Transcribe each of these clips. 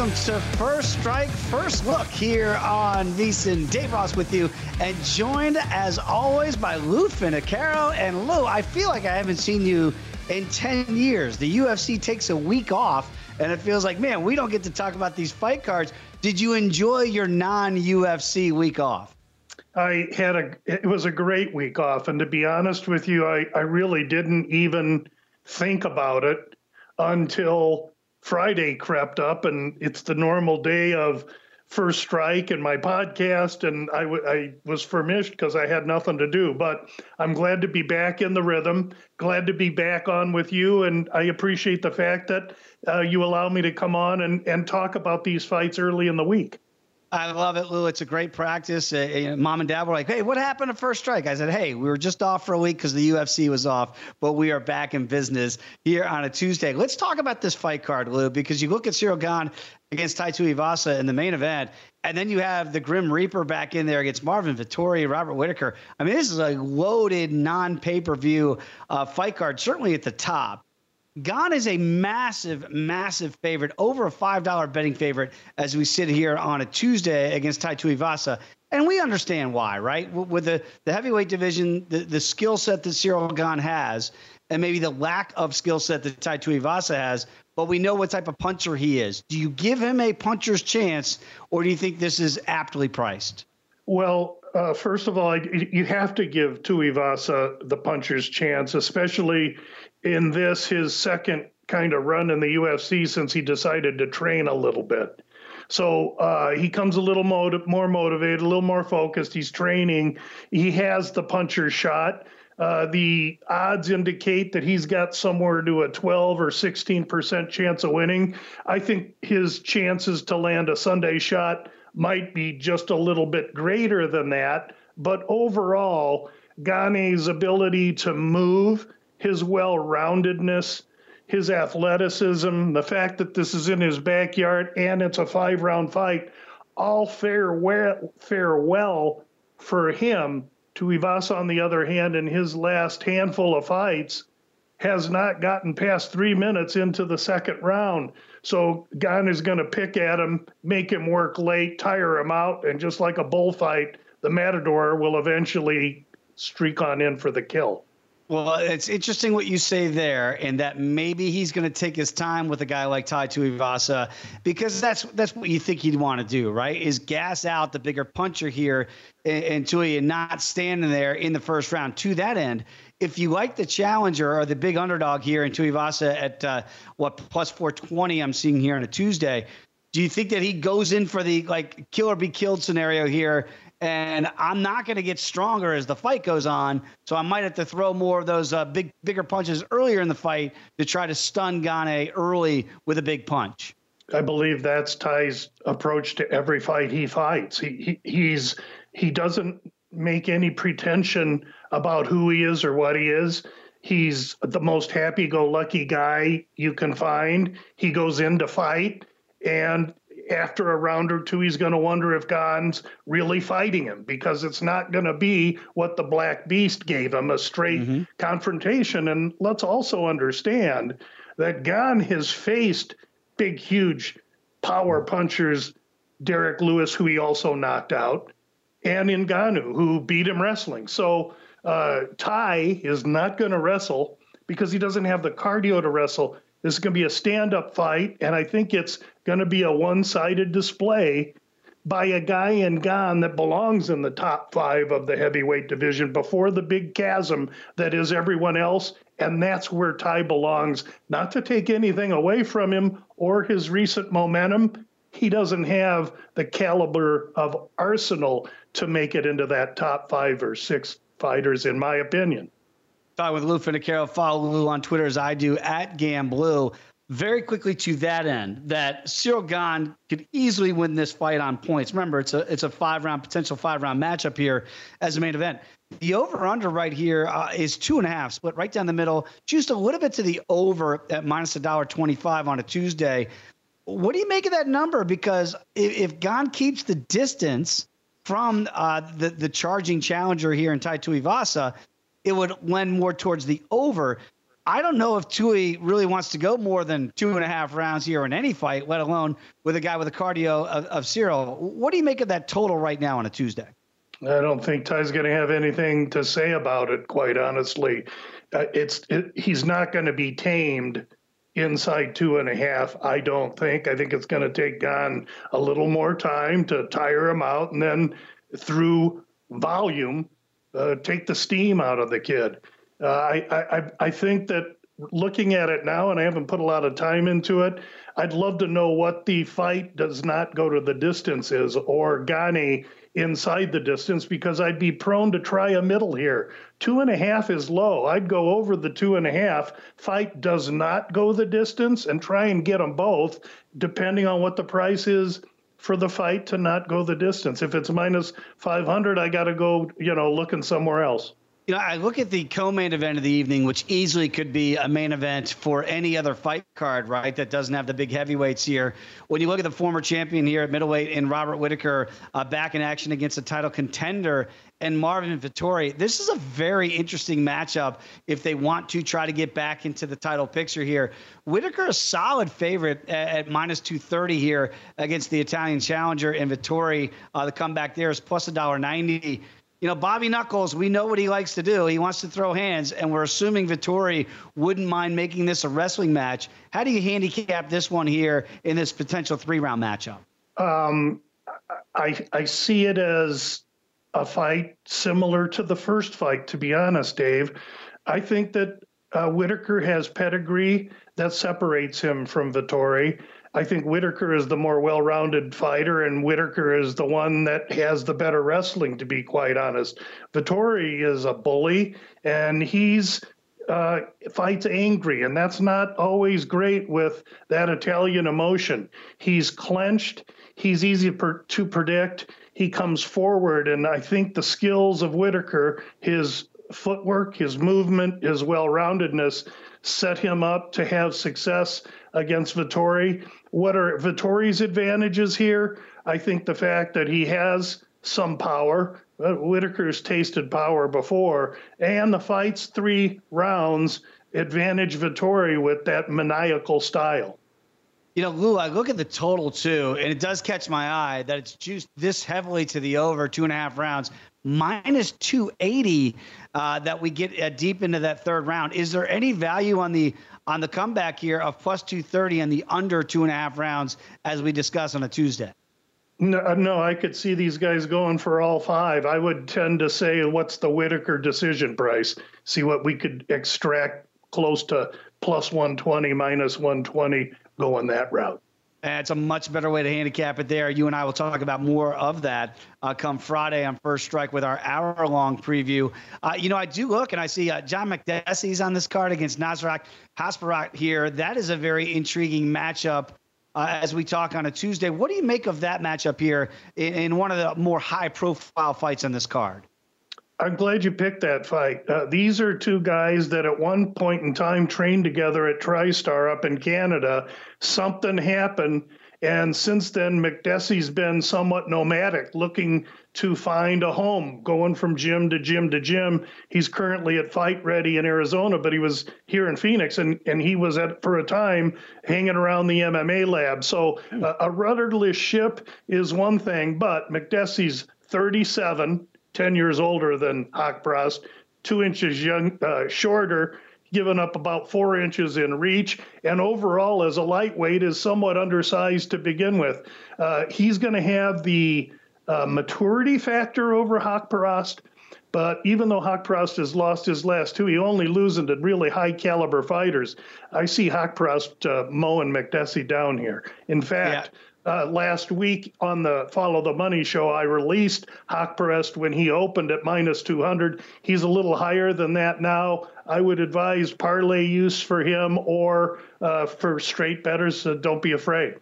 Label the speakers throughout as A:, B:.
A: Welcome to First Strike, First Look here on VSiN. Dave Ross with you, and joined as always by Lou Finocchiaro. And Lou, I feel like I haven't seen you in 10 years. The UFC takes a week off, and it feels like, man, we don't get to talk about these fight cards. Did you enjoy your non UFC week off?
B: I had a, it was a great week off. And to be honest with you, I, I really didn't even think about it until Friday crept up, and it's the normal day of first strike and my podcast, and I, w- I was furnished because I had nothing to do. But I'm glad to be back in the rhythm, glad to be back on with you, and I appreciate the fact that uh, you allow me to come on and, and talk about these fights early in the week.
A: I love it, Lou. It's a great practice. Uh, mom and dad were like, "Hey, what happened to First Strike?" I said, "Hey, we were just off for a week because the UFC was off, but we are back in business here on a Tuesday." Let's talk about this fight card, Lou, because you look at Ciryl Gane against Tai Tuivasa in the main event, and then you have the Grim Reaper back in there against Marvin Vettori, Robert Whittaker. I mean, this is a loaded non-pay-per-view uh, fight card, certainly at the top. Gane is a massive, massive favorite, over a $5 betting favorite as we sit here on a Tuesday against Tai Tuivasa. And we understand why, right? With the, the heavyweight division, the, the skill set that Ciryl Gane has, and maybe the lack of skill set that Tai Tuivasa has, but we know what type of puncher he is. Do you give him a puncher's chance, or do you think this is aptly priced?
B: Well, uh, first of all, you have to give Tuivasa the puncher's chance, especially in this, his second kind of run in the UFC since he decided to train a little bit. So uh, he comes a little motiv- more motivated, a little more focused. He's training. He has the puncher shot. Uh, the odds indicate that he's got somewhere to a 12 or 16% chance of winning. I think his chances to land a Sunday shot might be just a little bit greater than that. But overall, Gane's ability to move his well roundedness, his athleticism, the fact that this is in his backyard and it's a five round fight, all fare well, for him. Tuivasa, on the other hand, in his last handful of fights, has not gotten past three minutes into the second round. So Gane is going to pick at him, make him work late, tire him out, and just like a bullfight, the Matador will eventually streak on in for the kill.
A: Well, it's interesting what you say there, and that maybe he's going to take his time with a guy like Tai Tuivasa, because that's that's what you think he'd want to do, right? Is gas out the bigger puncher here until you not standing there in the first round. To that end, if you like the challenger or the big underdog here in Tuivasa at uh, what plus 420, I'm seeing here on a Tuesday. Do you think that he goes in for the like kill or be killed scenario here and I'm not going to get stronger as the fight goes on. So I might have to throw more of those uh, big, bigger punches earlier in the fight to try to stun Gane early with a big punch.
B: I believe that's Tai's approach to every fight he fights. He, he he's he doesn't make any pretension about who he is or what he is. He's the most happy-go-lucky guy you can find. He goes in to fight, and after a round or two, he's going to wonder if Gane's really fighting him because it's not going to be what the Black Beast gave him a straight mm-hmm. confrontation. And let's also understand that Gane has faced big, huge power punchers, Derrick Lewis, who he also knocked out, and Ngannou, who beat him wrestling. So uh, Tai is not going to wrestle because he doesn't have the cardio to wrestle This is going to be a stand up fight, and I think it's going to be a one sided display by a guy in Gane that belongs in the top five of the heavyweight division before the big chasm that is everyone else. And that's where Tai belongs. Not to take anything away from him or his recent momentum, he doesn't have the caliber of arsenal to make it into that top five or six fighters, in my opinion.
A: With Lou Finocchiaro. Follow Lou on Twitter as I do at GamBlue. Very quickly to that end, that Ciryl Gane could easily win this fight on points. Remember, it's a it's a five round potential five round matchup here as a main event. The over under right here uh, is two and a half, split right down the middle, just a little bit to the over at minus a dollar twenty five on a Tuesday. What do you make of that number? Because if, if Gane keeps the distance from uh, the the charging challenger here in Tai Tuivasa, it would lend more towards the over. I don't know if Tui really wants to go more than two and a half rounds here in any fight, let alone with a guy with a cardio of, of Ciryl. What do you make of that total right now on a Tuesday?
B: I don't think Tai's going to have anything to say about it, quite honestly. Uh, it's it, he's not going to be tamed inside two and a half. I don't think. I think it's going to take Gane a little more time to tire him out, and then through volume, uh, take the steam out of the kid. Uh, I, I I think that looking at it now, and I haven't put a lot of time into it. I'd love to know what the fight does not go to the distance is, or Gane inside the distance, because I'd be prone to try a middle here. Two and a half is low. I'd go over the two and a half. Fight does not go the distance, and try and get them both, depending on what the price is for the fight to not go the distance. If it's minus 500, I got to go, you know, looking somewhere else.
A: You know, I look at the co-main event of the evening, which easily could be a main event for any other fight card, right? That doesn't have the big heavyweights here. When you look at the former champion here at middleweight in Robert Whittaker uh, back in action against a title contender and Marvin Vettori. this is a very interesting matchup if they want to try to get back into the title picture here. Whittaker, a solid favorite at, at minus 230 here against the Italian challenger, and Vettori, uh, the comeback there is plus a dollar ninety you know, Bobby Knuckles, we know what he likes to do. He wants to throw hands, and we're assuming Vettori wouldn't mind making this a wrestling match. How do you handicap this one here in this potential three round matchup?
B: Um, I, I see it as a fight similar to the first fight, to be honest, Dave. I think that uh, Whittaker has pedigree that separates him from Vettori. I think Whittaker is the more well rounded fighter, and Whittaker is the one that has the better wrestling, to be quite honest. Vettori is a bully, and he's uh, fights angry, and that's not always great with that Italian emotion. He's clenched, he's easy per, to predict, he comes forward, and I think the skills of Whittaker, his footwork, his movement, his well roundedness, set him up to have success against Vettori. What are Vettori's advantages here? I think the fact that he has some power. Uh, Whittaker's tasted power before, and the fight's three rounds advantage Vettori with that maniacal style.
A: You know, Lou, I look at the total too, and it does catch my eye that it's juiced this heavily to the over two and a half rounds, minus 280 uh, that we get uh, deep into that third round. Is there any value on the on the comeback here of plus 230 and the under two and a half rounds as we discuss on a Tuesday?
B: No, uh, no, I could see these guys going for all five. I would tend to say, what's the Whittaker decision price? See what we could extract close to plus 120, minus 120 going that route.
A: It's a much better way to handicap it there. You and I will talk about more of that uh, come Friday on First Strike with our hour long preview. Uh, you know, I do look and I see uh, John Makdessi's on this card against Nasrat Haqparast here. That is a very intriguing matchup uh, as we talk on a Tuesday. What do you make of that matchup here in, in one of the more high profile fights on this card?
B: I'm glad you picked that fight. Uh, these are two guys that at one point in time trained together at TriStar up in Canada. Something happened, and since then, Makdessi's been somewhat nomadic, looking to find a home, going from gym to gym to gym. He's currently at Fight Ready in Arizona, but he was here in Phoenix, and, and he was at for a time hanging around the MMA lab. So uh, a rudderless ship is one thing, but Makdessi's 37 10 years older than Haqparast, two inches young, uh, shorter. given up about four inches in reach, and overall, as a lightweight, is somewhat undersized to begin with. Uh, he's going to have the uh, maturity factor over Haqparast, but even though Haqparast has lost his last two, he only losing to really high caliber fighters. I see Haqparast uh, mowing Makdessi down here. In fact, yeah. Uh, last week on the Follow the Money show, I released Haqparast when he opened at minus 200. He's a little higher than that now. I would advise parlay use for him or uh, for straight betters. Don't be afraid.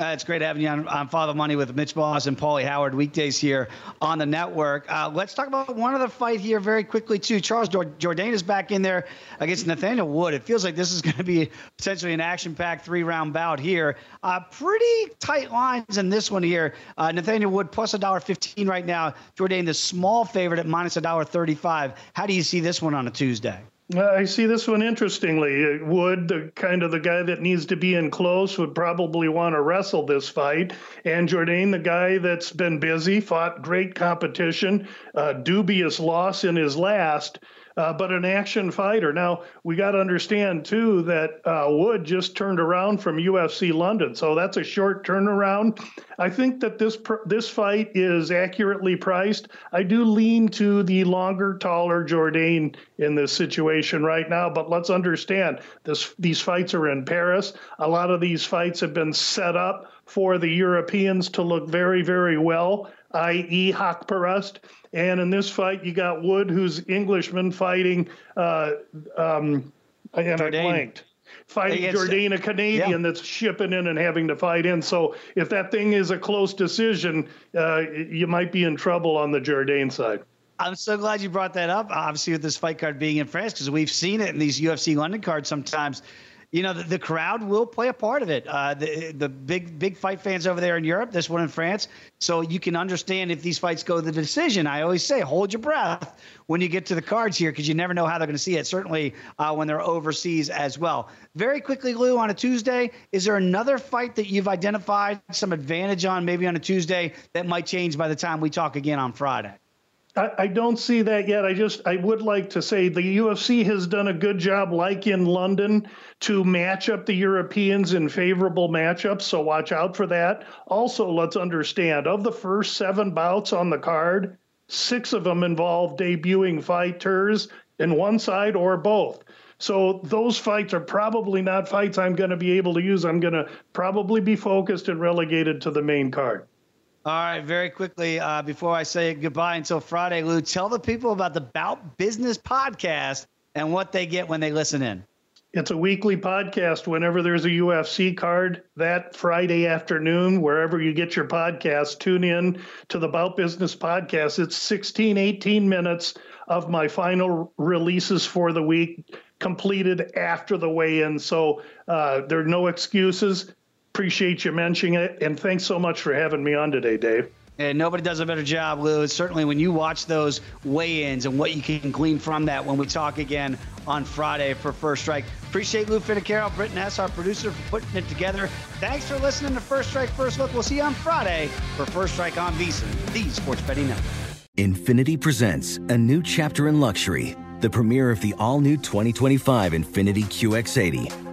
A: Uh, it's great having you on, on Follow Money with Mitch Moss and Pauly Howard weekdays here on the network. Uh, let's talk about one other fight here very quickly, too. Charles Jourdain is back in there against Nathaniel Wood. It feels like this is going to be potentially an action packed three round bout here. Uh, pretty tight lines in this one here. Uh, Nathaniel Wood plus $1.15 right now. Jourdain, the small favorite at minus $1.35. How do you see this one on a Tuesday?
B: I see this one interestingly. Wood, the kind of the guy that needs to be in close, would probably want to wrestle this fight. And Jourdain, the guy that's been busy, fought great competition, uh, dubious loss in his last uh, but an action fighter. Now, we got to understand, too, that uh, Wood just turned around from UFC London. So that's a short turnaround. I think that this this fight is accurately priced. I do lean to the longer, taller Jourdain in this situation right now. But let's understand this: these fights are in Paris. A lot of these fights have been set up for the Europeans to look very, very well i.e., Haqparast. And in this fight, you got Wood, who's Englishman, fighting, uh, um, and. I blanked. Fighting Jourdain, a Canadian yeah. that's shipping in and having to fight in. So if that thing is a close decision, uh, you might be in trouble on the Jourdain side.
A: I'm so glad you brought that up. Obviously, with this fight card being in France, because we've seen it in these UFC London cards sometimes you know, the, the, crowd will play a part of it. Uh, the the big big fight fans over there in Europe, this one in France. So you can understand if these fights go the decision. I always say, hold your breath when you get to the cards here because you never know how they're going to see it. Certainly uh, when they're overseas as well. Very quickly, Lou, on a Tuesday, is there another fight that you've identified some advantage on, maybe on a Tuesday, that might change by the time we talk again on Friday?
B: I, I don't see that yet. I just I would like to say the UFC has done a good job, like in London, to match up the Europeans in favorable matchups. So watch out for that. Also, let's understand of the first seven bouts on the card, six of them involve debuting fighters in one side or both. So those fights are probably not fights I'm going to be able to use. I'm going to probably be focused and relegated to the main card.
A: All right, very quickly uh, before I say goodbye until Friday, Lou, tell the people about the Bout Business podcast and what they get when they listen in.
B: It's a weekly podcast whenever there's a UFC card that Friday afternoon, wherever you get your podcast, tune in to the Bout Business podcast. It's 16, 18 minutes of my final releases for the week completed after the weigh in. So uh, there are no excuses. Appreciate you mentioning it. And thanks so much for having me on today, Dave.
A: And nobody does a better job, Lou. Certainly when you watch those weigh-ins and what you can glean from that when we talk again on Friday for First Strike. Appreciate Lou Finocchiaro, Britton Hess, our producer, for putting it together. Thanks for listening to First Strike First Look. We'll see you on Friday for First Strike on VSiN, the Sports Betting Network.
C: Infiniti presents a new chapter in luxury, the premiere of the all-new 2025 Infiniti QX80,